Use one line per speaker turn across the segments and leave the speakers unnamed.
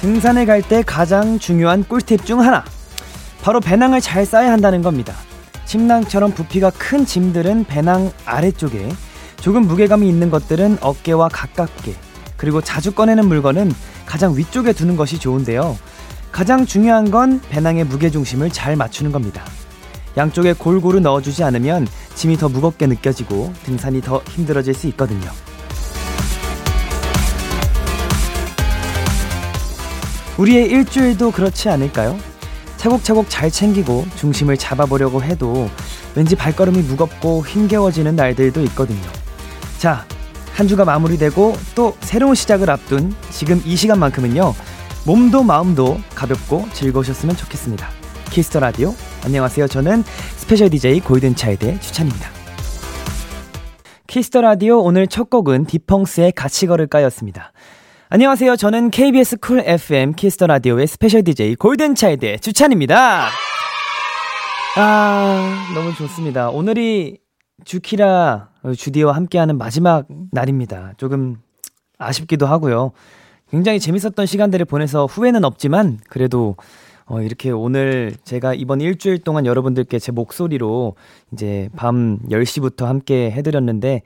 등산에 갈 때 가장 중요한 꿀팁 중 하나. 바로 배낭을 잘 싸야 한다는 겁니다. 침낭처럼 부피가 큰 짐들은 배낭 아래쪽에, 조금 무게감이 있는 것들은 어깨와 가깝게, 그리고 자주 꺼내는 물건은 가장 위쪽에 두는 것이 좋은데요. 가장 중요한 건 배낭의 무게중심을 잘 맞추는 겁니다. 양쪽에 골고루 넣어주지 않으면 짐이 더 무겁게 느껴지고 등산이 더 힘들어질 수 있거든요. 우리의 일주일도 그렇지 않을까요? 차곡차곡 잘 챙기고 중심을 잡아보려고 해도 왠지 발걸음이 무겁고 힘겨워지는 날들도 있거든요. 자, 한 주가 마무리되고 또 새로운 시작을 앞둔 지금 이 시간만큼은요. 몸도 마음도 가볍고 즐거우셨으면 좋겠습니다. Kiss the Radio. 안녕하세요. 저는 special DJ 골든차일드의 주찬입니다. Kiss the Radio 오늘 첫 곡은 딕펑스의 같이 걸을까였습니다. 안녕하세요. 저는 KBS 쿨 FM 키스터 라디오의 스페셜 DJ 골든차일드의 주찬입니다. 아, 너무 좋습니다. 오늘이 주키라 주디와 함께하는 마지막 날입니다. 조금 아쉽기도 하고요. 굉장히 재밌었던 시간들을 보내서 후회는 없지만 그래도 어, 이렇게 오늘 제가 이번 일주일 동안 여러분들께 제 목소리로 이제 밤 10시부터 함께 해드렸는데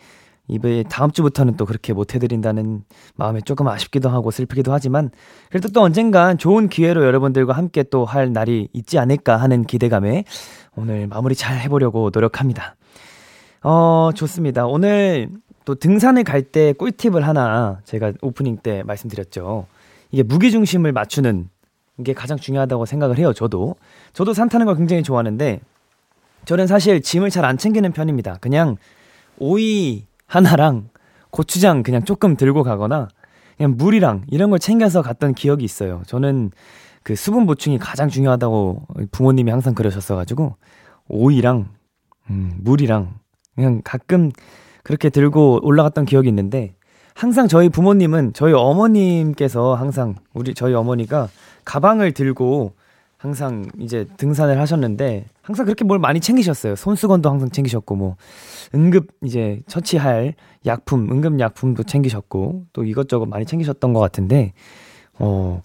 이번 다음 주부터는 또 그렇게 못 해드린다는 마음에 조금 아쉽기도 하고 슬프기도 하지만 그래도 또 언젠간 좋은 기회로 여러분들과 함께 또 할 날이 있지 않을까 하는 기대감에 오늘 마무리 잘 해보려고 노력합니다. 어, 좋습니다. 오늘 또 등산을 갈 때 꿀팁을 하나 제가 오프닝 때 말씀드렸죠. 이게 무게 중심을 맞추는 게 가장 중요하다고 생각을 해요, 저도. 저도 산 타는 걸 굉장히 좋아하는데 저는 사실 짐을 잘 안 챙기는 편입니다. 그냥 오이 하나랑 고추장 그냥 조금 들고 가거나 그냥 물이랑 이런 걸 챙겨서 갔던 기억이 있어요. 저는 그 수분 보충이 가장 중요하다고 부모님이 항상 그러셨어가지고 오이랑 음, 물이랑 그냥 가끔 그렇게 들고 올라갔던 기억이 있는데 항상 저희 부모님은 저희 어머님께서 항상 우리 저희 어머니가 가방을 들고 항상 이제 등산을 하셨는데 항상 그렇게 뭘 많이 챙기셨어요. 손수건도 항상 챙기셨고 뭐 응급 이제 처치할 약품, 응급 약품도 챙기셨고 또 이것저것 많이 챙기셨던 것 같은데 어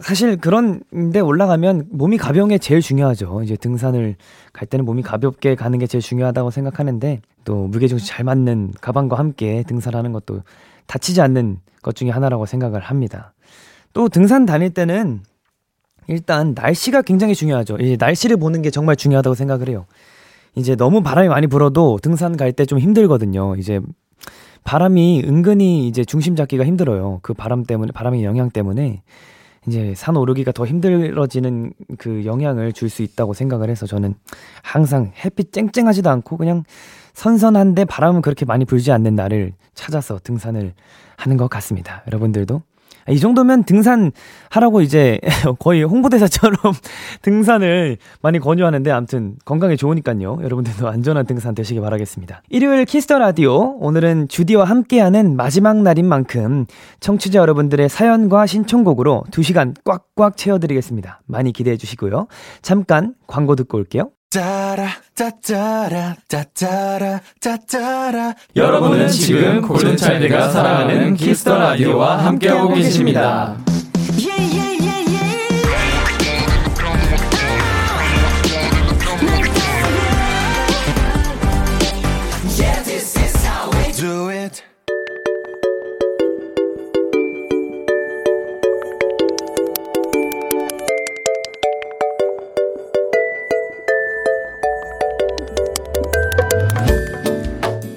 사실 그런 데 올라가면 몸이 가벼운 게 제일 중요하죠. 이제 등산을 갈 때는 몸이 가볍게 가는 게 제일 중요하다고 생각하는데 또 무게중심 잘 맞는 가방과 함께 등산하는 것도 다치지 않는 것 중에 하나라고 생각을 합니다. 또 등산 다닐 때는 일단 날씨가 굉장히 중요하죠. 이제 날씨를 보는 게 정말 중요하다고 생각을 해요. 이제 너무 바람이 많이 불어도 등산 갈 때 좀 힘들거든요. 이제 바람이 은근히 이제 중심 잡기가 힘들어요. 그 바람 때문에 바람의 영향 때문에 이제 산 오르기가 더 힘들어지는 그 영향을 줄 수 있다고 생각을 해서 저는 항상 햇빛 쨍쨍하지도 않고 그냥 선선한데 바람은 그렇게 많이 불지 않는 날을 찾아서 등산을 하는 것 같습니다. 여러분들도 이 정도면 등산 하라고 이제 거의 홍보대사처럼 등산을 많이 권유하는데 아무튼 건강에 좋으니까요. 여러분들도 안전한 등산 되시길 바라겠습니다. 일요일 Kiss the Radio 오늘은 주디와 함께하는 마지막 날인 만큼 청취자 여러분들의 사연과 신청곡으로 2시간 꽉꽉 채워드리겠습니다. 많이 기대해 주시고요. 잠깐 광고 듣고 올게요. 짜라 짜짜라 짜짜라 짜짜라
여러분은 지금 골든차일드가 사랑하는 Kiss the Radio와 함께하고 계십니다.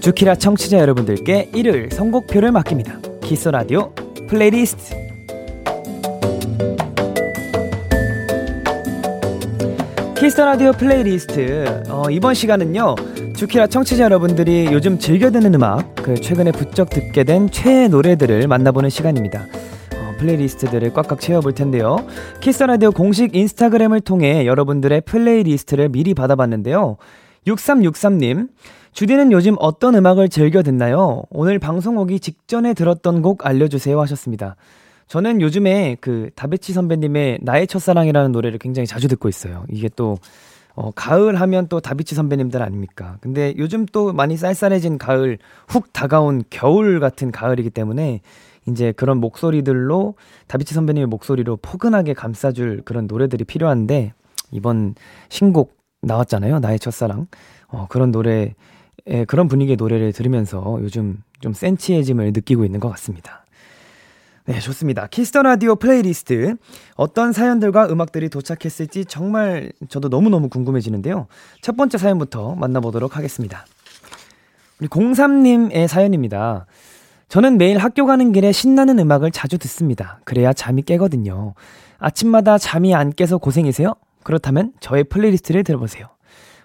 주키라 청취자 여러분들께 일요일 선곡표를 맡깁니다. Kiss Radio playlist. Kiss Radio playlist. 어, 이번 시간은요. 주키라 청취자 여러분들이 요즘 즐겨 듣는 음악, 그 최근에 부쩍 듣게 된 최애 노래들을 만나보는 시간입니다. playlist들을 꽉꽉 채워볼 텐데요. Kiss Radio 공식 인스타그램을 통해 여러분들의 playlist를 미리 받아봤는데요. 6363님, 주디는 요즘 어떤 음악을 즐겨 듣나요? 오늘 방송 오기 직전에 들었던 곡 알려주세요 하셨습니다. 저는 요즘에 그 다베치 선배님의 나의 첫사랑이라는 노래를 굉장히 자주 듣고 있어요. 이게 또 어, 가을 하면 또 다비치 선배님들 아닙니까? 근데 요즘 또 많이 쌀쌀해진 가을, 훅 다가온 겨울 같은 가을이기 때문에 이제 그런 목소리들로 다비치 선배님의 목소리로 포근하게 감싸줄 그런 노래들이 필요한데 이번 신곡 나왔잖아요. 나의 첫사랑. 어, 그런 노래, 에, 그런 분위기의 노래를 들으면서 요즘 좀 센치해짐을 느끼고 있는 것 같습니다. 네, 좋습니다. Kiss the Radio 플레이리스트. 어떤 사연들과 음악들이 도착했을지 정말 저도 너무너무 궁금해지는데요. 첫 번째 사연부터 만나보도록 하겠습니다. 우리 03님의 사연입니다. 저는 매일 학교 가는 길에 신나는 음악을 자주 듣습니다. 그래야 잠이 깨거든요. 아침마다 잠이 안 깨서 고생이세요? 그렇다면 저의 플레이리스트를 들어보세요.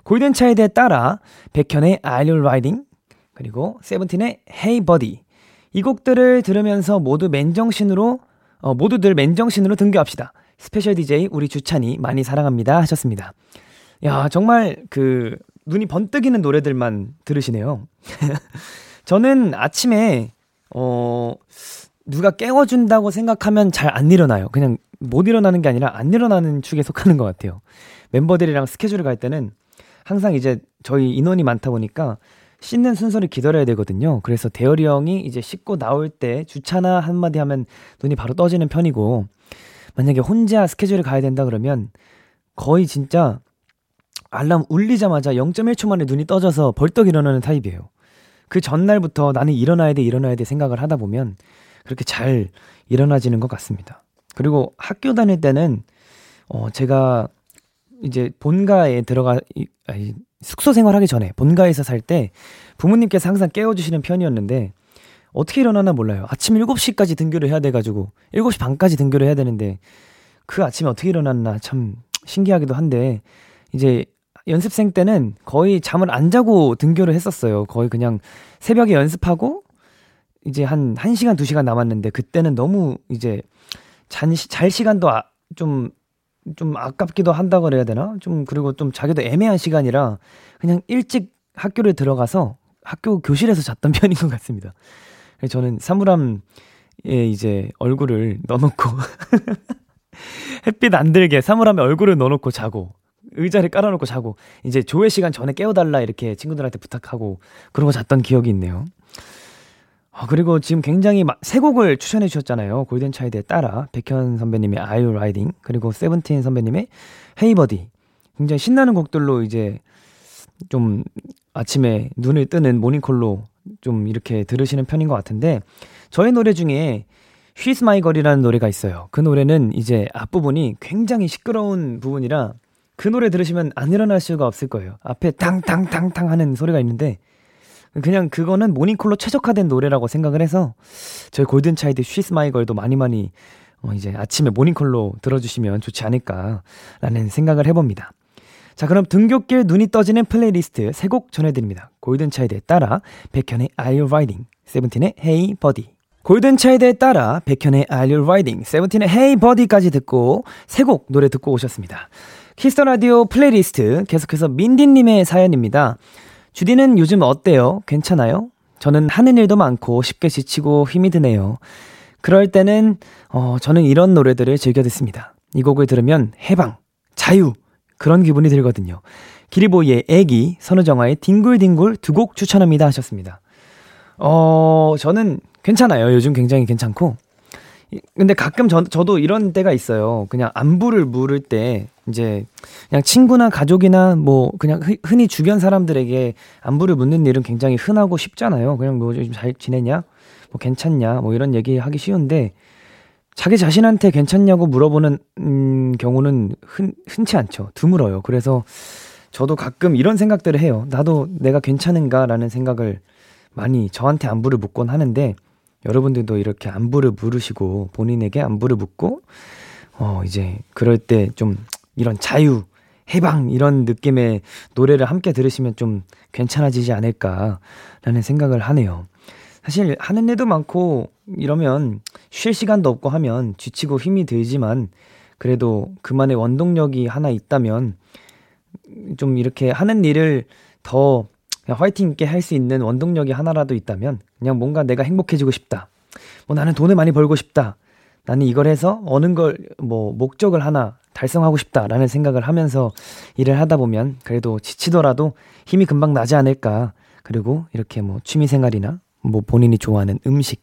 골든차일드의 따라 백현의 R U Ridin'? 그리고 세븐틴의 Hey Buddy 이 곡들을 들으면서 모두 맨정신으로 어, 모두들 맨정신으로 등교합시다. 스페셜 DJ 우리 주찬이 많이 사랑합니다 하셨습니다. 야 정말 그 눈이 번뜩이는 노래들만 들으시네요. 저는 아침에 어 누가 깨워준다고 생각하면 잘 안 일어나요. 그냥 못 일어나는 게 아니라 안 일어나는 축에 속하는 것 같아요. 멤버들이랑 스케줄을 갈 때는 항상 이제 저희 인원이 많다 보니까 씻는 순서를 기다려야 되거든요. 그래서 대열이 형이 이제 씻고 나올 때 주차나 한마디 하면 눈이 바로 떠지는 편이고, 만약에 혼자 스케줄을 가야 된다 그러면 거의 진짜 알람 울리자마자 0.1초 만에 눈이 떠져서 벌떡 일어나는 타입이에요. 그 전날부터 나는 일어나야 돼, 일어나야 돼 생각을 하다 보면 그렇게 잘 일어나지는 것 같습니다. 그리고 학교 다닐 때는, 어, 제가 이제 본가에 들어가, 아니, 숙소 생활하기 전에 본가에서 살 때 부모님께서 항상 깨워주시는 편이었는데 어떻게 일어나나 몰라요. 아침 7시까지 등교를 해야 돼가지고 7시 반까지 등교를 해야 되는데 그 아침에 어떻게 일어났나 참 신기하기도 한데 이제 연습생 때는 거의 잠을 안 자고 등교를 했었어요. 거의 그냥 새벽에 연습하고 이제 한 1시간, 2시간 남았는데 그때는 너무 이제 잔, 잘 시간도 아, 좀 좀 아깝기도 한다 그래야 되나? 좀 그리고 좀 자기도 애매한 시간이라 그냥 일찍 학교를 들어가서 학교 교실에서 잤던 편인 것 같습니다. 저는 사물함에 이제 얼굴을 넣어놓고 햇빛 안 들게 사물함에 얼굴을 넣어놓고 자고 의자를 깔아놓고 자고 이제 조회 시간 전에 깨워달라 이렇게 친구들한테 부탁하고 그러고 잤던 기억이 있네요. 아, 그리고 지금 굉장히 마, 세 곡을 추천해 주셨잖아요. 골든 차이드에 따라 백현 선배님의 You Riding 그리고 세븐틴 선배님의 Hey Buddy 굉장히 신나는 곡들로 이제 좀 아침에 눈을 뜨는 모닝콜로 좀 이렇게 들으시는 편인 것 같은데 저의 노래 중에 She's My Girl이라는 노래가 있어요. 그 노래는 이제 앞부분이 굉장히 시끄러운 부분이라 그 노래 들으시면 안 일어날 수가 없을 거예요. 앞에 탕탕탕탕 하는 소리가 있는데 그냥 그거는 모닝콜로 최적화된 노래라고 생각을 해서 저희 골든차일드 She's My Girl도 많이 많이 어 이제 아침에 모닝콜로 들어주시면 좋지 않을까라는 생각을 해봅니다. 자 그럼 등굣길 눈이 떠지는 플레이리스트 세 곡 전해드립니다. 골든차일드의 따라 백현의 R U Ridin', 세븐틴의 Hey Buddy 골든차일드의 따라 백현의 R U Ridin', 세븐틴의 Hey Buddy까지 듣고 세 곡 노래 듣고 오셨습니다. Kiss the Radio 플레이리스트 계속해서 민디님의 사연입니다. 주디는 요즘 어때요? 괜찮아요? 저는 하는 일도 많고 쉽게 지치고 힘이 드네요. 그럴 때는 어, 저는 이런 노래들을 즐겨 듣습니다. 이 곡을 들으면 해방, 자유 그런 기분이 들거든요. 기리보이의 애기, 선우정아의 딩굴딩굴 두 곡 추천합니다 하셨습니다. 어, 저는 괜찮아요. 요즘 굉장히 괜찮고 근데 가끔 저, 저도 이런 때가 있어요. 그냥 안부를 물을 때 이제 그냥 친구나 가족이나 뭐 그냥 흔히 주변 사람들에게 안부를 묻는 일은 굉장히 흔하고 쉽잖아요. 그냥 뭐 요즘 잘 지내냐? 뭐 괜찮냐? 뭐 이런 얘기 하기 쉬운데 자기 자신한테 괜찮냐고 물어보는 음, 경우는 흔, 흔치 않죠. 드물어요. 그래서 저도 가끔 이런 생각들을 해요. 나도 내가 괜찮은가라는 생각을 많이 저한테 안부를 묻곤 하는데 여러분들도 이렇게 안부를 물으시고 본인에게 안부를 묻고 어 이제 그럴 때 좀 이런 자유 해방 이런 느낌의 노래를 함께 들으시면 좀 괜찮아지지 않을까라는 생각을 하네요. 사실 하는 일도 많고 이러면 쉴 시간도 없고 하면 지치고 힘이 들지만 그래도 그만의 원동력이 하나 있다면 좀 이렇게 하는 일을 더 화이팅 있게 할 수 있는 원동력이 하나라도 있다면 그냥 뭔가 내가 행복해지고 싶다. 뭐 나는 돈을 많이 벌고 싶다. 나는 이걸 해서 어느 걸 뭐 목적을 하나 달성하고 싶다라는 생각을 하면서 일을 하다 보면 그래도 지치더라도 힘이 금방 나지 않을까. 그리고 이렇게 뭐 취미 생활이나 뭐 본인이 좋아하는 음식,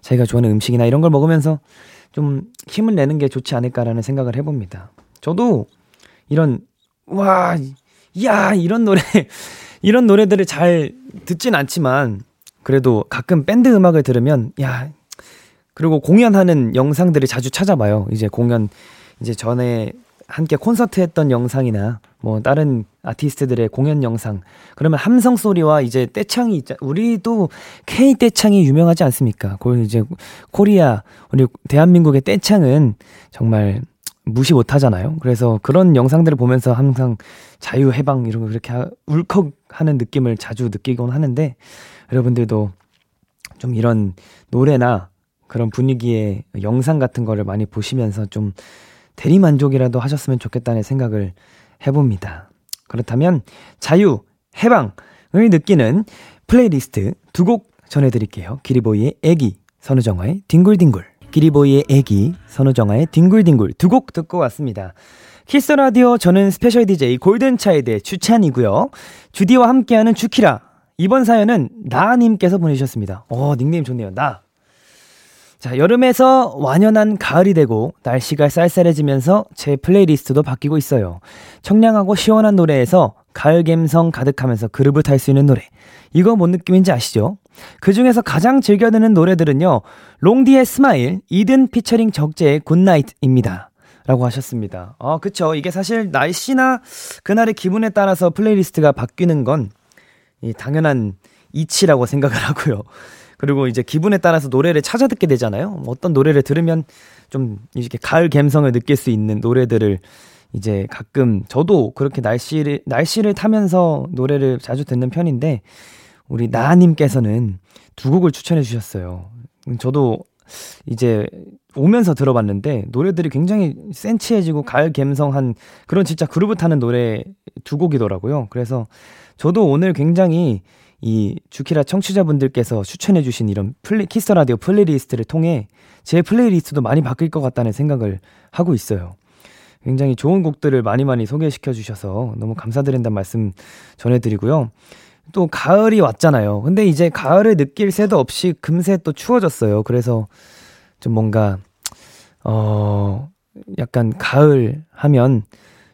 자기가 좋아하는 음식이나 이런 걸 먹으면서 좀 힘을 내는 게 좋지 않을까라는 생각을 해봅니다. 저도 이런 와, 야 이런 노래 이런 노래들을 잘 듣진 않지만 그래도 가끔 밴드 음악을 들으면 야 그리고 공연하는 영상들을 자주 찾아봐요. 이제 공연 이제 전에 함께 콘서트 했던 영상이나 뭐 다른 아티스트들의 공연 영상 그러면 함성 소리와 이제 떼창이 있자 우리도 K 떼창이 유명하지 않습니까? 그 이제 코리아 우리 대한민국의 떼창은 정말 무시 못 하잖아요. 그래서 그런 영상들을 보면서 항상 자유 해방 이런 거 그렇게 울컥 하는 느낌을 자주 느끼곤 하는데 여러분들도 좀 이런 노래나 그런 분위기의 영상 같은 거를 많이 보시면서 좀 대리 만족이라도 하셨으면 좋겠다는 생각을 해봅니다. 그렇다면 자유, 해방을 느끼는 플레이리스트 두 곡 전해드릴게요. 기리보이의 애기, 선우정아의 뒹굴뒹굴. 기리보이의 애기, 선우정아의 뒹굴뒹굴 두 곡 듣고 왔습니다. Kiss the Radio 저는 스페셜 DJ 골든차일드의 주찬이고요. 주디와 함께하는 주키라. 이번 사연은 나님께서 보내주셨습니다. 어, 닉네임 좋네요. 나. 자, 여름에서 완연한 가을이 되고 날씨가 쌀쌀해지면서 제 플레이리스트도 바뀌고 있어요. 청량하고 시원한 노래에서 가을 감성 가득하면서 그루브를 탈 수 있는 노래. 이거 뭔 느낌인지 아시죠? 그 중에서 가장 즐겨 듣는 노래들은요, 롱디의 Smile, 이든 피처링 적재의 Good Night입니다. 라고 하셨습니다. 아, 그쵸. 이게 사실 날씨나 그날의 기분에 따라서 플레이리스트가 바뀌는 건 이 당연한 이치라고 생각을 하고요. 그리고 이제 기분에 따라서 노래를 찾아 듣게 되잖아요. 어떤 노래를 들으면 좀 이렇게 가을 감성을 느낄 수 있는 노래들을 이제 가끔 저도 그렇게 날씨를 날씨를 타면서 노래를 자주 듣는 편인데 우리 나님께서는 두 곡을 추천해 주셨어요. 저도 이제 오면서 들어봤는데 노래들이 굉장히 센치해지고 가을 감성한 그런 진짜 그루브 타는 노래 두 곡이더라고요. 그래서 저도 오늘 굉장히 이 주키라 청취자분들께서 추천해 주신 이런 플레 Kiss the Radio 플레이리스트를 통해 제 플레이리스트도 많이 바뀔 것 같다는 생각을 하고 있어요. 굉장히 좋은 곡들을 많이 많이 소개시켜 주셔서 너무 감사드린다는 말씀 전해드리고요. 또 가을이 왔잖아요. 근데 이제 가을을 느낄 새도 없이 금세 또 추워졌어요. 그래서 좀 뭔가, 어, 약간 가을 하면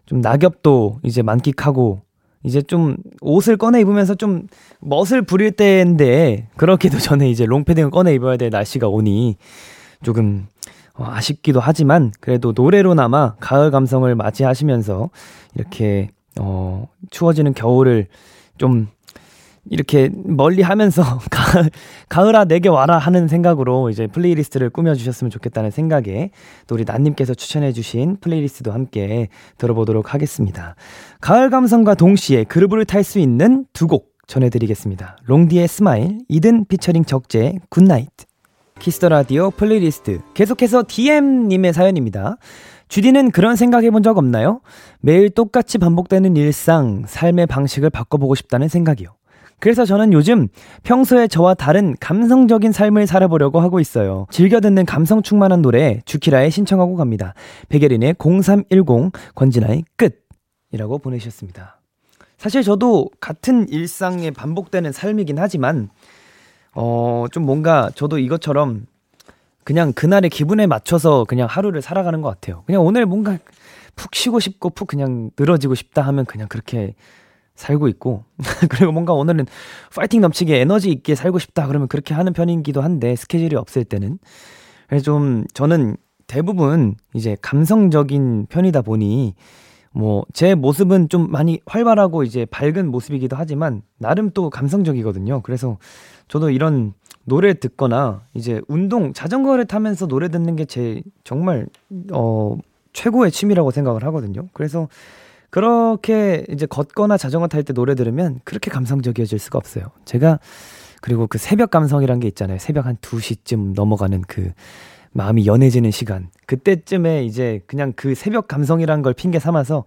좀 낙엽도 이제 만끽하고 이제 좀 옷을 꺼내 입으면서 좀 멋을 부릴 때인데 그렇게도 전에 이제 롱패딩을 꺼내 입어야 될 날씨가 오니 조금 어, 아쉽기도 하지만 그래도 노래로나마 가을 감성을 맞이하시면서 이렇게 어 추워지는 겨울을 좀 이렇게 멀리 하면서 가을, 가을아 내게 와라 하는 생각으로 이제 플레이리스트를 꾸며주셨으면 좋겠다는 생각에 또 우리 나님께서 추천해주신 플레이리스트도 함께 들어보도록 하겠습니다. 가을 감성과 동시에 그루브를 탈 수 있는 두 곡 전해드리겠습니다. 롱디의 Smile, 이든 피처링 적재, Good Night. Kiss the Radio 플레이리스트. 계속해서 DM님의 사연입니다. 주디는 그런 생각 해본 적 없나요? 매일 똑같이 반복되는 일상, 삶의 방식을 바꿔보고 싶다는 생각이요. 그래서 저는 요즘 평소에 저와 다른 감성적인 삶을 살아보려고 하고 있어요. 즐겨 듣는 감성 충만한 노래 주키라에 신청하고 갑니다. 백예린의 0310 권진아의 끝이라고 보내셨습니다. 사실 저도 같은 일상에 반복되는 삶이긴 하지만 어, 좀 뭔가 저도 이것처럼 그냥 그날의 기분에 맞춰서 그냥 하루를 살아가는 것 같아요. 그냥 오늘 뭔가 푹 쉬고 싶고 푹 그냥 늘어지고 싶다 하면 그냥 그렇게 살고 있고 그리고 뭔가 오늘은 파이팅 넘치게 에너지 있게 살고 싶다 그러면 그렇게 하는 편이기도 한데 스케줄이 없을 때는 그래서 좀 저는 대부분 이제 감성적인 편이다 보니 뭐 제 모습은 좀 많이 활발하고 이제 밝은 모습이기도 하지만 나름 또 감성적이거든요. 그래서 저도 이런 노래 듣거나 이제 운동 자전거를 타면서 노래 듣는 게 제 정말 어 최고의 취미라고 생각을 하거든요. 그래서 그렇게 이제 걷거나 자전거 탈 때 노래 들으면 그렇게 감성적이어질 수가 없어요. 제가 그리고 그 새벽 감성이란 게 있잖아요. 새벽 한 2시쯤 넘어가는 그 마음이 연해지는 시간. 그때쯤에 이제 그냥 그 새벽 감성이란 걸 핑계 삼아서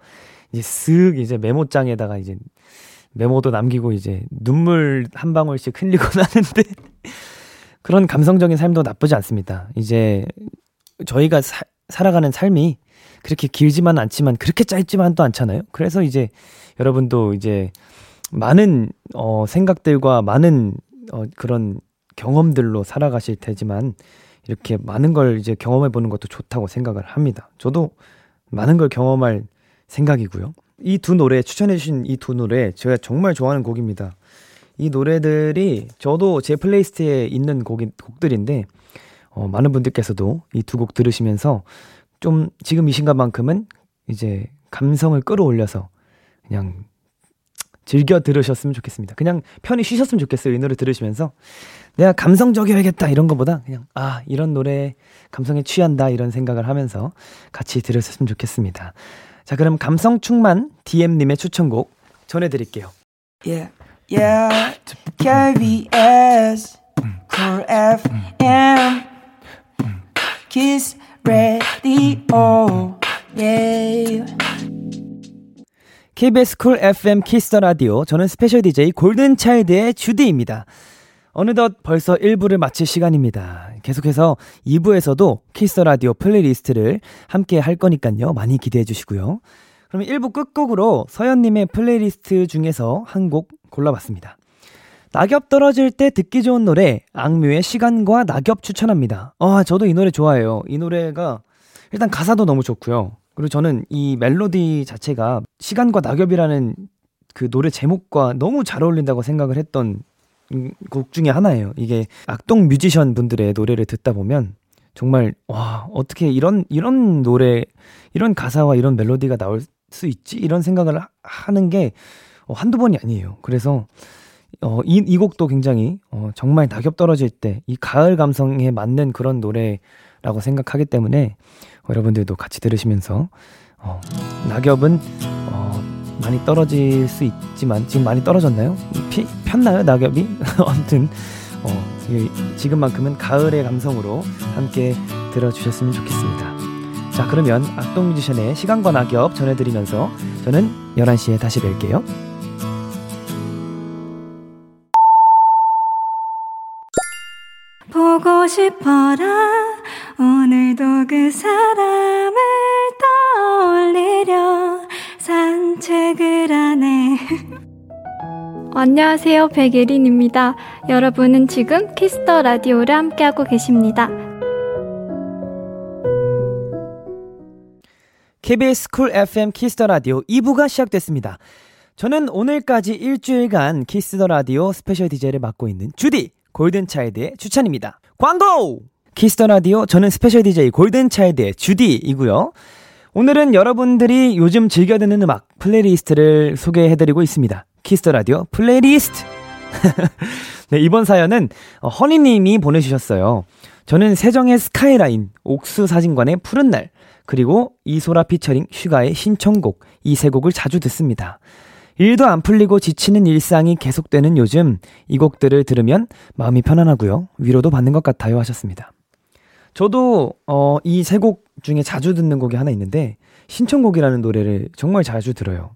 이제 쓱 이제 메모장에다가 이제 메모도 남기고 이제 눈물 한 방울씩 흘리고 나는데 그런 감성적인 삶도 나쁘지 않습니다. 이제 저희가 사, 살아가는 삶이 그렇게 길지만 않지만 그렇게 짧지만도 않잖아요. 그래서 이제 여러분도 이제 많은 어 생각들과 많은 어 그런 경험들로 살아가실 테지만 이렇게 많은 걸 이제 경험해 보는 것도 좋다고 생각을 합니다. 저도 많은 걸 경험할 생각이고요. 이 두 노래 추천해 주신 이 두 노래 제가 정말 좋아하는 곡입니다. 이 노래들이 저도 제 플레이리스트에 있는 곡이, 곡들인데 어, 많은 분들께서도 이 두 곡 들으시면서 좀 지금 이 순간만큼은 이제 감성을 끌어올려서 그냥 즐겨 들으셨으면 좋겠습니다. 그냥 편히 쉬셨으면 좋겠어요. 이 노래 들으시면서 내가 감성적이어야겠다 이런 것보다 그냥 아 이런 노래 감성에 취한다 이런 생각을 하면서 같이 들으셨으면 좋겠습니다. 자 그럼 감성 충만 DM님의 추천곡 전해드릴게요.
Yeah, yeah, KBS, Cool FM, Kiss the Radio, yeah.
KBS Cool FM Kiss the Radio 저는 스페셜 DJ 골든차일드의 주디입니다. 어느덧 벌써 1부를 마칠 시간입니다. 계속해서 2부에서도 Kiss the Radio 플레이리스트를 함께 할 거니까요. 많이 기대해 주시고요. 그럼 1부 끝곡으로 서현님의 플레이리스트 중에서 한 곡 골라봤습니다. 낙엽 떨어질 때 듣기 좋은 노래 악뮤의 시간과 낙엽 추천합니다. 아 저도 이 노래 좋아해요. 이 노래가 일단 가사도 너무 좋고요. 그리고 저는 이 멜로디 자체가 시간과 낙엽이라는 그 노래 제목과 너무 잘 어울린다고 생각을 했던 곡 중에 하나예요. 이게 악동 뮤지션 분들의 노래를 듣다 보면 정말 와 어떻게 이런 이런 노래 이런 가사와 이런 멜로디가 나올 수 있지 이런 생각을 하는 게 어, 한두 번이 아니에요. 그래서 어, 이, 이 곡도 굉장히 어, 정말 낙엽 떨어질 때 이 가을 감성에 맞는 그런 노래라고 생각하기 때문에 여러분들도 같이 들으시면서 어, 낙엽은 어, 많이 떨어질 수 있지만 지금 많이 떨어졌나요? 피, 폈나요 낙엽이? 아무튼 어, 지금만큼은 가을의 감성으로 함께 들어주셨으면 좋겠습니다. 자 그러면 악동 뮤지션의 시간과 낙엽 전해드리면서 저는 11시에 다시 뵐게요.
싶어라. 오늘도 그 사람을 떠올리려. 산책을 하네. 안녕하세요. 백예린입니다. 여러분은 지금 키스 더 라디오를 함께하고 계십니다.
KBS 쿨 FM 키스 더 라디오 2부가 시작됐습니다. 저는 오늘까지 일주일간 키스 더 라디오 스페셜 DJ를 맡고 있는 주디 골든차일드의 주찬입니다. 광고! 키스 더 라디오 저는 스페셜 DJ 골든차일드의 주디이고요. 오늘은 여러분들이 요즘 즐겨 듣는 음악 플레이리스트를 소개해 드리고 있습니다. 키스 더 라디오 플레이리스트. 네, 이번 사연은 어, 허니 님이 보내 주셨어요. 저는 세정의 스카이라인, 옥수 사진관의 푸른 날, 그리고 이소라 피처링 슈가의 신청곡 이 세 곡을 자주 듣습니다. 일도 안 풀리고 지치는 일상이 계속되는 요즘 이 곡들을 들으면 마음이 편안하고요. 위로도 받는 것 같아요 하셨습니다. 저도 어, 이 세 곡 중에 자주 듣는 곡이 하나 있는데 신청곡이라는 노래를 정말 자주 들어요.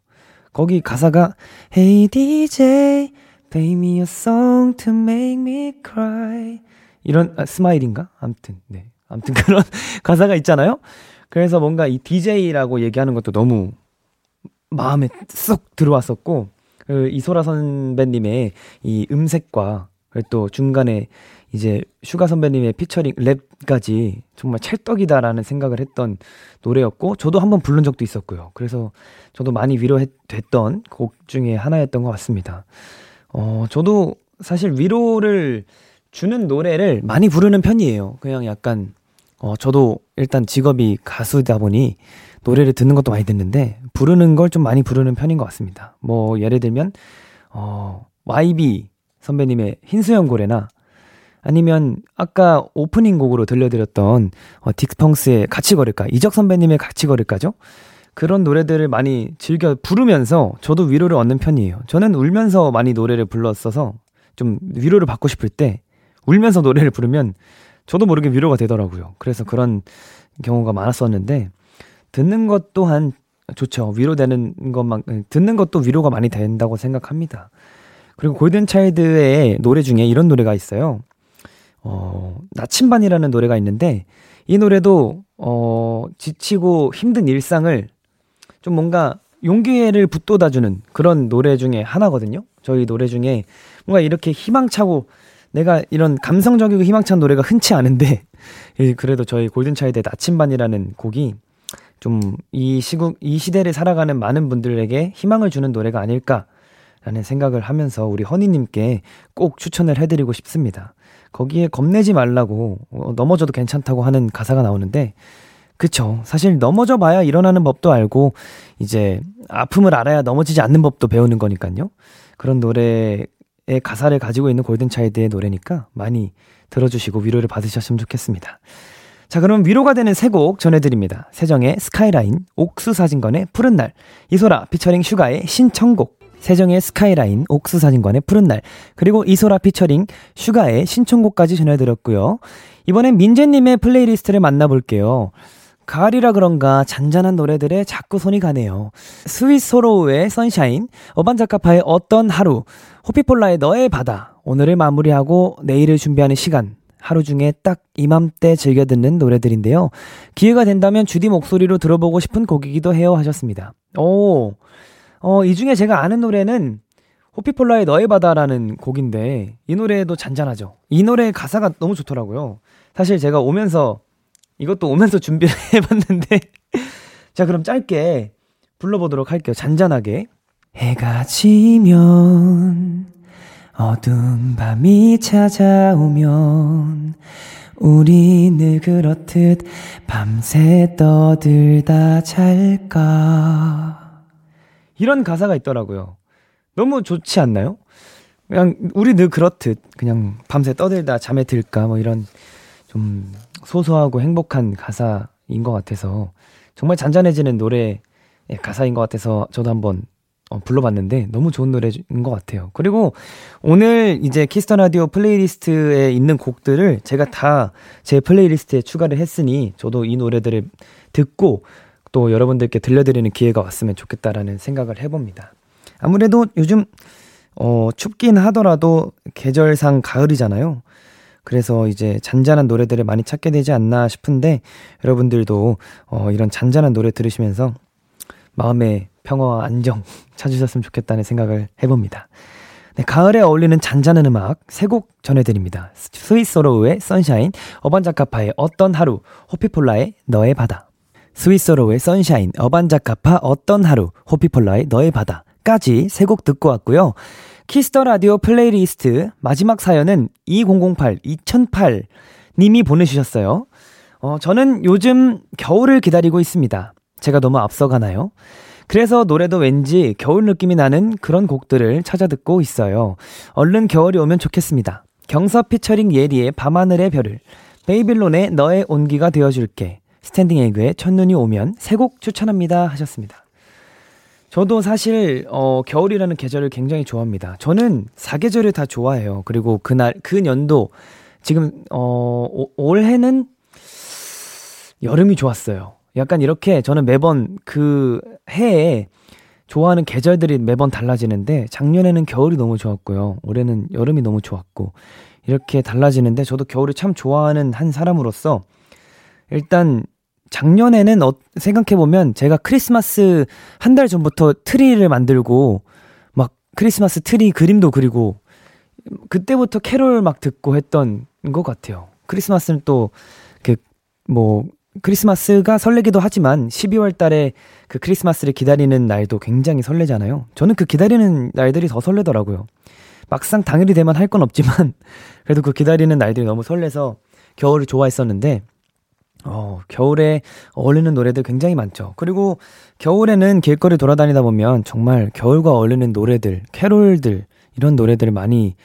거기 가사가 Hey DJ, play me a song to make me cry 이런 아, 스마일인가? 아무튼 네. 아무튼 그런 가사가 있잖아요. 그래서 뭔가 이 DJ라고 얘기하는 것도 너무 마음에 쏙 들어왔었고 그 이소라 선배님의 이 음색과 또 중간에 이제 슈가 선배님의 피처링 랩까지 정말 찰떡이다라는 생각을 했던 노래였고 저도 한번 부른 적도 있었고요. 그래서 저도 많이 위로됐던 곡 중에 하나였던 것 같습니다. 어, 저도 사실 위로를 주는 노래를 많이 부르는 편이에요. 그냥 약간 어, 저도 일단 직업이 가수다 보니 노래를 듣는 것도 많이 듣는데 부르는 걸 좀 많이 부르는 편인 것 같습니다. 뭐 예를 들면 어, YB 선배님의 흰수염 고래나 아니면 아까 오프닝 곡으로 들려드렸던 어, 딕펑스의 같이 걸을까 이적 선배님의 같이 걸을까죠? 그런 노래들을 많이 즐겨 부르면서 저도 위로를 얻는 편이에요. 저는 울면서 많이 노래를 불렀어서 좀 위로를 받고 싶을 때 울면서 노래를 부르면 저도 모르게 위로가 되더라고요. 그래서 그런 경우가 많았었는데 듣는 것 또한 좋죠. 위로되는 것만 듣는 것도 위로가 많이 된다고 생각합니다. 그리고 골든 차일드의 노래 중에 이런 노래가 있어요. 어, 나침반이라는 노래가 있는데 이 노래도 어, 지치고 힘든 일상을 좀 뭔가 용기를 붙돋아주는 그런 노래 중에 하나거든요. 저희 노래 중에 뭔가 이렇게 희망차고 내가 이런 감성적이고 희망찬 노래가 흔치 않은데 그래도 저희 골든차일드의 나침반이라는 곡이 좀 이 시국 이 시대를 살아가는 많은 분들에게 희망을 주는 노래가 아닐까라는 생각을 하면서 우리 허니님께 꼭 추천을 해드리고 싶습니다. 거기에 겁내지 말라고 어, 넘어져도 괜찮다고 하는 가사가 나오는데 그쵸. 사실 넘어져 봐야 일어나는 법도 알고, 이제 아픔을 알아야 넘어지지 않는 법도 배우는 거니까요. 그런 노래의 가사를 가지고 있는 골든차일드의 노래니까 많이 들어주시고 위로를 받으셨으면 좋겠습니다. 자, 그럼 위로가 되는 세 곡 전해드립니다. 세정의 스카이라인, 옥수사진관의 푸른 날, 이소라 피처링 슈가의 신청곡, 세정의 스카이라인, 옥수사진관의 푸른 날, 그리고 이소라 피처링 슈가의 신청곡까지 전해드렸고요. 이번엔 민재님의 플레이리스트를 만나볼게요. 가을이라 그런가 잔잔한 노래들에 자꾸 손이 가네요. 스윗 소로우의 선샤인, 어반자카파의 어떤 하루, 호피폴라의 너의 바다, 오늘을 마무리하고 내일을 준비하는 시간, 하루 중에 딱 이맘때 즐겨 듣는 노래들인데요. 기회가 된다면 주디 목소리로 들어보고 싶은 곡이기도 해요 하셨습니다. 오, 어, 이 중에 제가 아는 노래는 호피폴라의 너의 바다라는 곡인데 이 노래도 잔잔하죠. 이 노래 가사가 너무 좋더라고요. 사실 제가 오면서 이것도 오면서 준비를 해봤는데 자 그럼 짧게 불러보도록 할게요. 잔잔하게 해가 지면 어두운 밤이 찾아오면 우리 늘 그렇듯 밤새 떠들다 잘까 이런 가사가 있더라고요. 너무 좋지 않나요? 그냥 우리 늘 그렇듯 그냥 밤새 떠들다 잠에 들까 뭐 이런 좀 소소하고 행복한 가사인 것 같아서 정말 잔잔해지는 노래 가사인 것 같아서 저도 한번 어, 불러봤는데 너무 좋은 노래인 것 같아요. 그리고 오늘 이제 키스 더 라디오 플레이리스트에 있는 곡들을 제가 다 제 플레이리스트에 추가를 했으니 저도 이 노래들을 듣고 또 여러분들께 들려드리는 기회가 왔으면 좋겠다라는 생각을 해봅니다. 아무래도 요즘 어, 춥긴 하더라도 계절상 가을이잖아요. 그래서 이제 잔잔한 노래들을 많이 찾게 되지 않나 싶은데 여러분들도 어, 이런 잔잔한 노래 들으시면서 마음의 평화와 안정 찾으셨으면 좋겠다는 생각을 해봅니다. 네, 가을에 어울리는 잔잔한 음악 세 곡 전해드립니다. 스위스로우의 선샤인, 어반자카파의 어떤 하루, 호피폴라의 너의 바다. 스윗 소로우의 선샤인, 어반자카파 어떤 하루, 호피폴라의 너의 바다까지 세 곡 듣고 왔고요. 키스 더 라디오 플레이리스트 마지막 사연은 2008 2008 님이 보내주셨어요. 어, 저는 요즘 겨울을 기다리고 있습니다. 제가 너무 앞서가나요? 그래서 노래도 왠지 겨울 느낌이 나는 그런 곡들을 찾아 듣고 있어요. 얼른 겨울이 오면 좋겠습니다. 경서 피처링 예리의 밤하늘의 별을, 베이빌론의 너의 온기가 되어줄게, 스탠딩 에그의 첫눈이 오면 세 곡 추천합니다 하셨습니다. 저도 사실 어 겨울이라는 계절을 굉장히 좋아합니다. 저는 사계절을 다 좋아해요. 그리고 그날 그 년도 지금 어 올해는 여름이 좋았어요. 약간 이렇게 저는 매번 그 해에 좋아하는 계절들이 매번 달라지는데 작년에는 겨울이 너무 좋았고요. 올해는 여름이 너무 좋았고 이렇게 달라지는데 저도 겨울을 참 좋아하는 한 사람으로서 일단 작년에는 어, 생각해보면 제가 크리스마스 한 달 전부터 트리를 만들고 막 크리스마스 트리 그림도 그리고 그때부터 캐롤 막 듣고 했던 것 같아요. 크리스마스는 또 그 뭐 크리스마스가 설레기도 하지만 12월 달에 그 크리스마스를 기다리는 날도 굉장히 설레잖아요. 저는 그 기다리는 날들이 더 설레더라고요. 막상 당일이 되면 할 건 없지만 그래도 그 기다리는 날들이 너무 설레서 겨울을 좋아했었는데 어, 겨울에 어울리는 노래들 굉장히 많죠. 그리고 겨울에는 길거리 돌아다니다 보면 정말 겨울과 어울리는 노래들, 캐롤들, 이런 노래들을 많이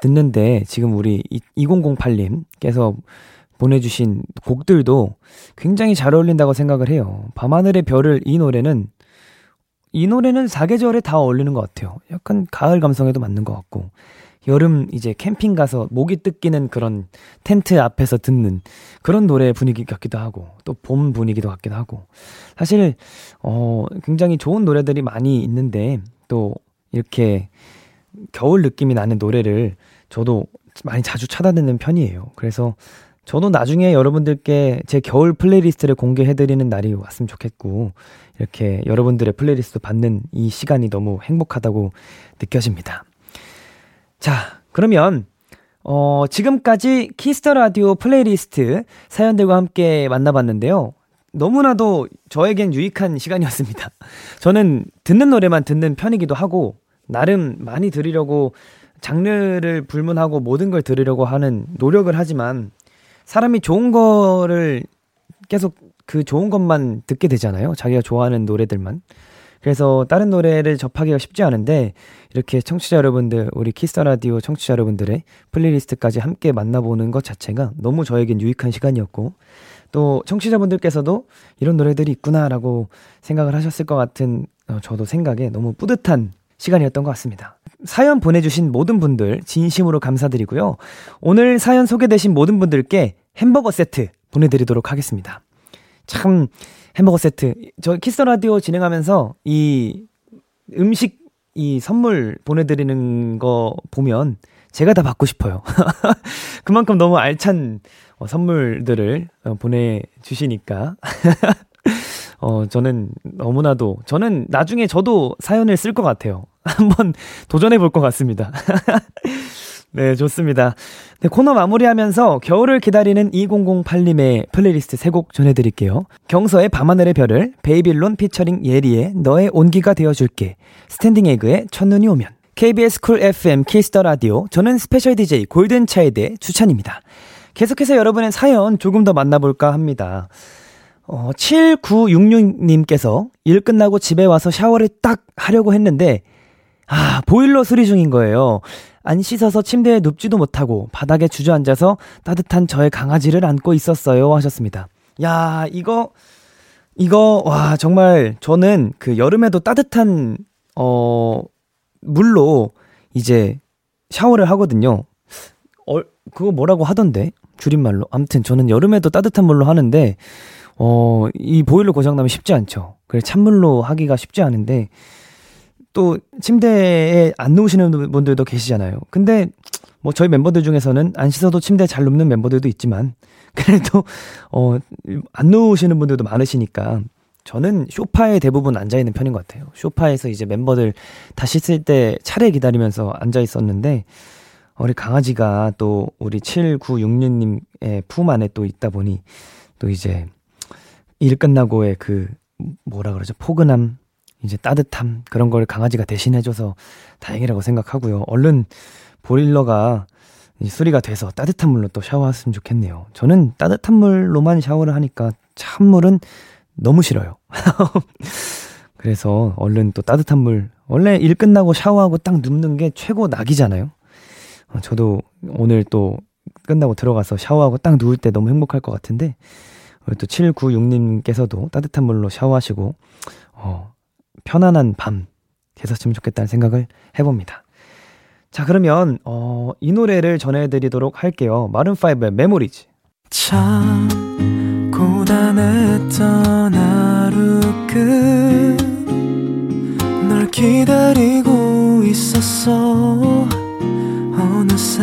듣는데 지금 우리 2008님께서 보내주신 곡들도 굉장히 잘 어울린다고 생각을 해요. 밤하늘의 별을 이 노래는 이 노래는 사계절에 다 어울리는 것 같아요. 약간 가을 감성에도 맞는 것 같고 여름 이제 캠핑 가서 모기 뜯기는 그런 텐트 앞에서 듣는 그런 노래 분위기 같기도 하고 또 봄 분위기도 같기도 하고 사실 어 굉장히 좋은 노래들이 많이 있는데 또 이렇게 겨울 느낌이 나는 노래를 저도 많이 자주 찾아 듣는 편이에요. 그래서 저도 나중에 여러분들께 제 겨울 플레이리스트를 공개해드리는 날이 왔으면 좋겠고, 이렇게 여러분들의 플레이리스트 받는 이 시간이 너무 행복하다고 느껴집니다. 자, 그러면, 어, 지금까지 키스 더 라디오 플레이리스트 사연들과 함께 만나봤는데요. 너무나도 저에겐 유익한 시간이었습니다. 저는 듣는 노래만 듣는 편이기도 하고, 나름 많이 들으려고 장르를 불문하고 모든 걸 들으려고 하는 노력을 하지만 사람이 좋은 거를 계속 그 좋은 것만 듣게 되잖아요. 자기가 좋아하는 노래들만. 그래서 다른 노래를 접하기가 쉽지 않은데 이렇게 청취자 여러분들, 우리 키스 더 라디오 청취자 여러분들의 플레이리스트까지 함께 만나보는 것 자체가 너무 저에겐 유익한 시간이었고 또 청취자분들께서도 이런 노래들이 있구나라고 생각을 하셨을 것 같은 어, 저도 생각에 너무 뿌듯한 시간이었던 것 같습니다. 사연 보내주신 모든 분들 진심으로 감사드리고요. 오늘 사연 소개되신 모든 분들께 햄버거 세트 보내드리도록 하겠습니다. 참 햄버거 세트 저 키스 라디오 진행하면서 이 음식 이 선물 보내드리는 거 보면 제가 다 받고 싶어요. 그만큼 너무 알찬 어, 선물들을 어, 보내주시니까. 어, 저는 너무나도, 저는 나중에 저도 사연을 쓸 것 같아요. 한번 도전해 볼 것 같습니다. 네, 좋습니다. 네, 코너 마무리하면서 겨울을 기다리는 2008님의 플레이리스트 세곡 전해드릴게요. 경서의 밤하늘의 별을, 베이빌론 피처링 예리의 너의 온기가 되어줄게, 스탠딩 에그의 첫눈이 오면, KBS 쿨 FM 키스 더 라디오, 저는 스페셜 DJ 골든 차일드의 주찬입니다. 계속해서 여러분의 사연 조금 더 만나볼까 합니다. 어, 7966님께서 일 끝나고 집에 와서 샤워를 딱 하려고 했는데, 아, 보일러 수리 중인 거예요. 안 씻어서 침대에 눕지도 못하고 바닥에 주저앉아서 따뜻한 저의 강아지를 안고 있었어요. 하셨습니다. 야, 이거, 이거, 와, 정말 저는 그 여름에도 따뜻한, 어, 물로 이제 샤워를 하거든요. 어, 그거 뭐라고 하던데? 줄임말로. 아무튼 저는 여름에도 따뜻한 물로 하는데, 어, 이 보일러 고장나면 쉽지 않죠. 그래, 찬물로 하기가 쉽지 않은데, 또 침대에 안 누우시는 분들도 계시잖아요. 근데 뭐 저희 멤버들 중에서는 안 씻어도 침대에 잘 눕는 멤버들도 있지만 그래도 어 안 누우시는 분들도 많으시니까 저는 쇼파에 대부분 앉아 있는 편인 것 같아요. 쇼파에서 이제 멤버들 다 씻을 때 차례 기다리면서 앉아 있었는데 우리 강아지가 또 우리 7966님의 품 안에 또 있다 보니 또 이제 일 끝나고의 그 뭐라 그러죠? 포근함 이제 따뜻함 그런 걸 강아지가 대신해줘서 다행이라고 생각하고요. 얼른 보일러가 수리가 돼서 따뜻한 물로 또 샤워했으면 좋겠네요. 저는 따뜻한 물로만 샤워를 하니까 찬물은 너무 싫어요. 그래서 얼른 또 따뜻한 물, 원래 일 끝나고 샤워하고 딱 눕는 게 최고 낙이잖아요. 어, 저도 오늘 또 끝나고 들어가서 샤워하고 딱 누울 때 너무 행복할 것 같은데, 또 796님께서도 따뜻한 물로 샤워하시고, 어, 편안한 밤 되셨으면 좋겠다는 생각을 해봅니다. 자, 그러면, 어, 이 노래를 전해드리도록 할게요. 마룬5의 Memories.
참, 고단했던 하루 끝 널 기다리고 있었어. 어느새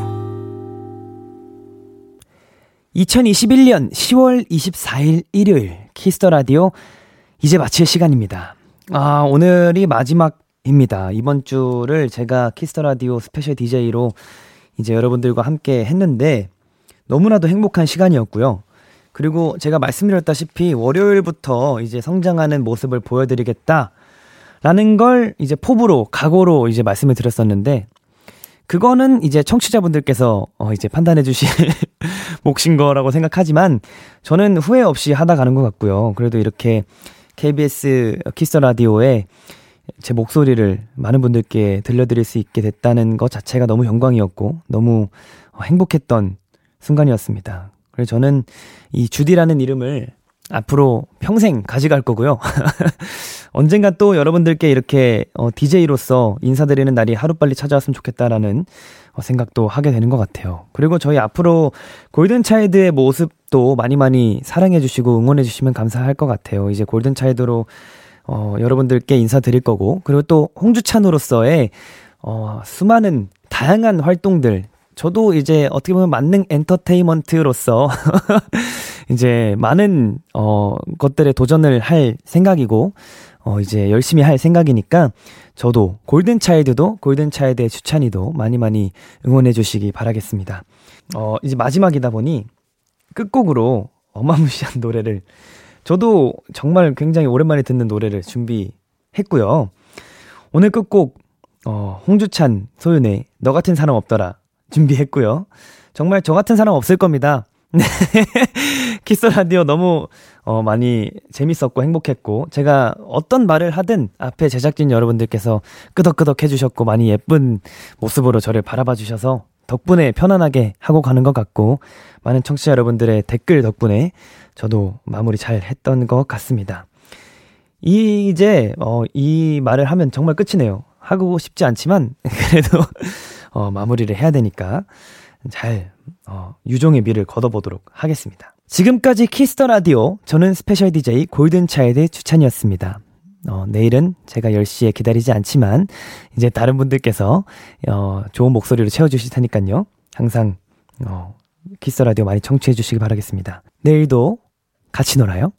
2021년 10월 24일 일요일 키스 더 라디오 이제 마칠 시간입니다. 아, 오늘이 마지막입니다. 이번 주를 제가 키스 더 라디오 스페셜 DJ로 이제 여러분들과 함께 했는데 너무나도 행복한 시간이었고요. 그리고 제가 말씀드렸다시피 월요일부터 이제 성장하는 모습을 보여드리겠다. 라는 걸 이제 포부로, 각오로 이제 말씀을 드렸었는데 그거는 이제 청취자분들께서 어 이제 판단해 주실 몫인 거라고 생각하지만 저는 후회 없이 하다 가는 것 같고요. 그래도 이렇게 KBS 키스 라디오에 제 목소리를 많은 분들께 들려드릴 수 있게 됐다는 것 자체가 너무 영광이었고 너무 행복했던 순간이었습니다. 그래서 저는 이 주디라는 이름을 앞으로 평생 가져갈 거고요. 언젠가 또 여러분들께 이렇게 어, DJ로서 인사드리는 날이 하루빨리 찾아왔으면 좋겠다라는 어, 생각도 하게 되는 것 같아요. 그리고 저희 앞으로 골든차일드의 모습도 많이 많이 사랑해주시고 응원해주시면 감사할 것 같아요. 이제 골든차일드로 어, 여러분들께 인사드릴 거고, 그리고 또 홍주찬으로서의 어, 수많은 다양한 활동들, 저도 이제 어떻게 보면 만능 엔터테인먼트로서 이제 많은 어 것들에 도전을 할 생각이고 어 이제 열심히 할 생각이니까 저도 골든 차일드도 골든 차일드의 추찬이도 많이 많이 응원해 주시기 바라겠습니다. 어 이제 마지막이다 보니 끝곡으로 어마무시한 노래를 저도 정말 굉장히 오랜만에 듣는 노래를 준비했고요. 오늘 끝곡 어 홍주찬 소윤의 너 같은 사람 없더라 준비했고요. 정말 저 같은 사람 없을 겁니다. 네. 키스 라디오 너무 어 많이 재밌었고 행복했고 제가 어떤 말을 하든 앞에 제작진 여러분들께서 끄덕끄덕 해주셨고 많이 예쁜 모습으로 저를 바라봐 주셔서 덕분에 편안하게 하고 가는 것 같고 많은 청취자 여러분들의 댓글 덕분에 저도 마무리 잘 했던 것 같습니다. 이제 어, 이 말을 하면 정말 끝이네요. 하고 싶지 않지만 그래도 어, 마무리를 해야 되니까 잘 어, 유종의 미를 거둬보도록 하겠습니다. 지금까지 키스 더 라디오 저는 스페셜 DJ 골든 차일드 주찬이었습니다. 어, 내일은 제가 10시에 기다리지 않지만 이제 다른 분들께서 어, 좋은 목소리로 채워주실 테니까요. 항상 어, 키스 라디오 많이 청취해 주시기 바라겠습니다. 내일도 같이 놀아요.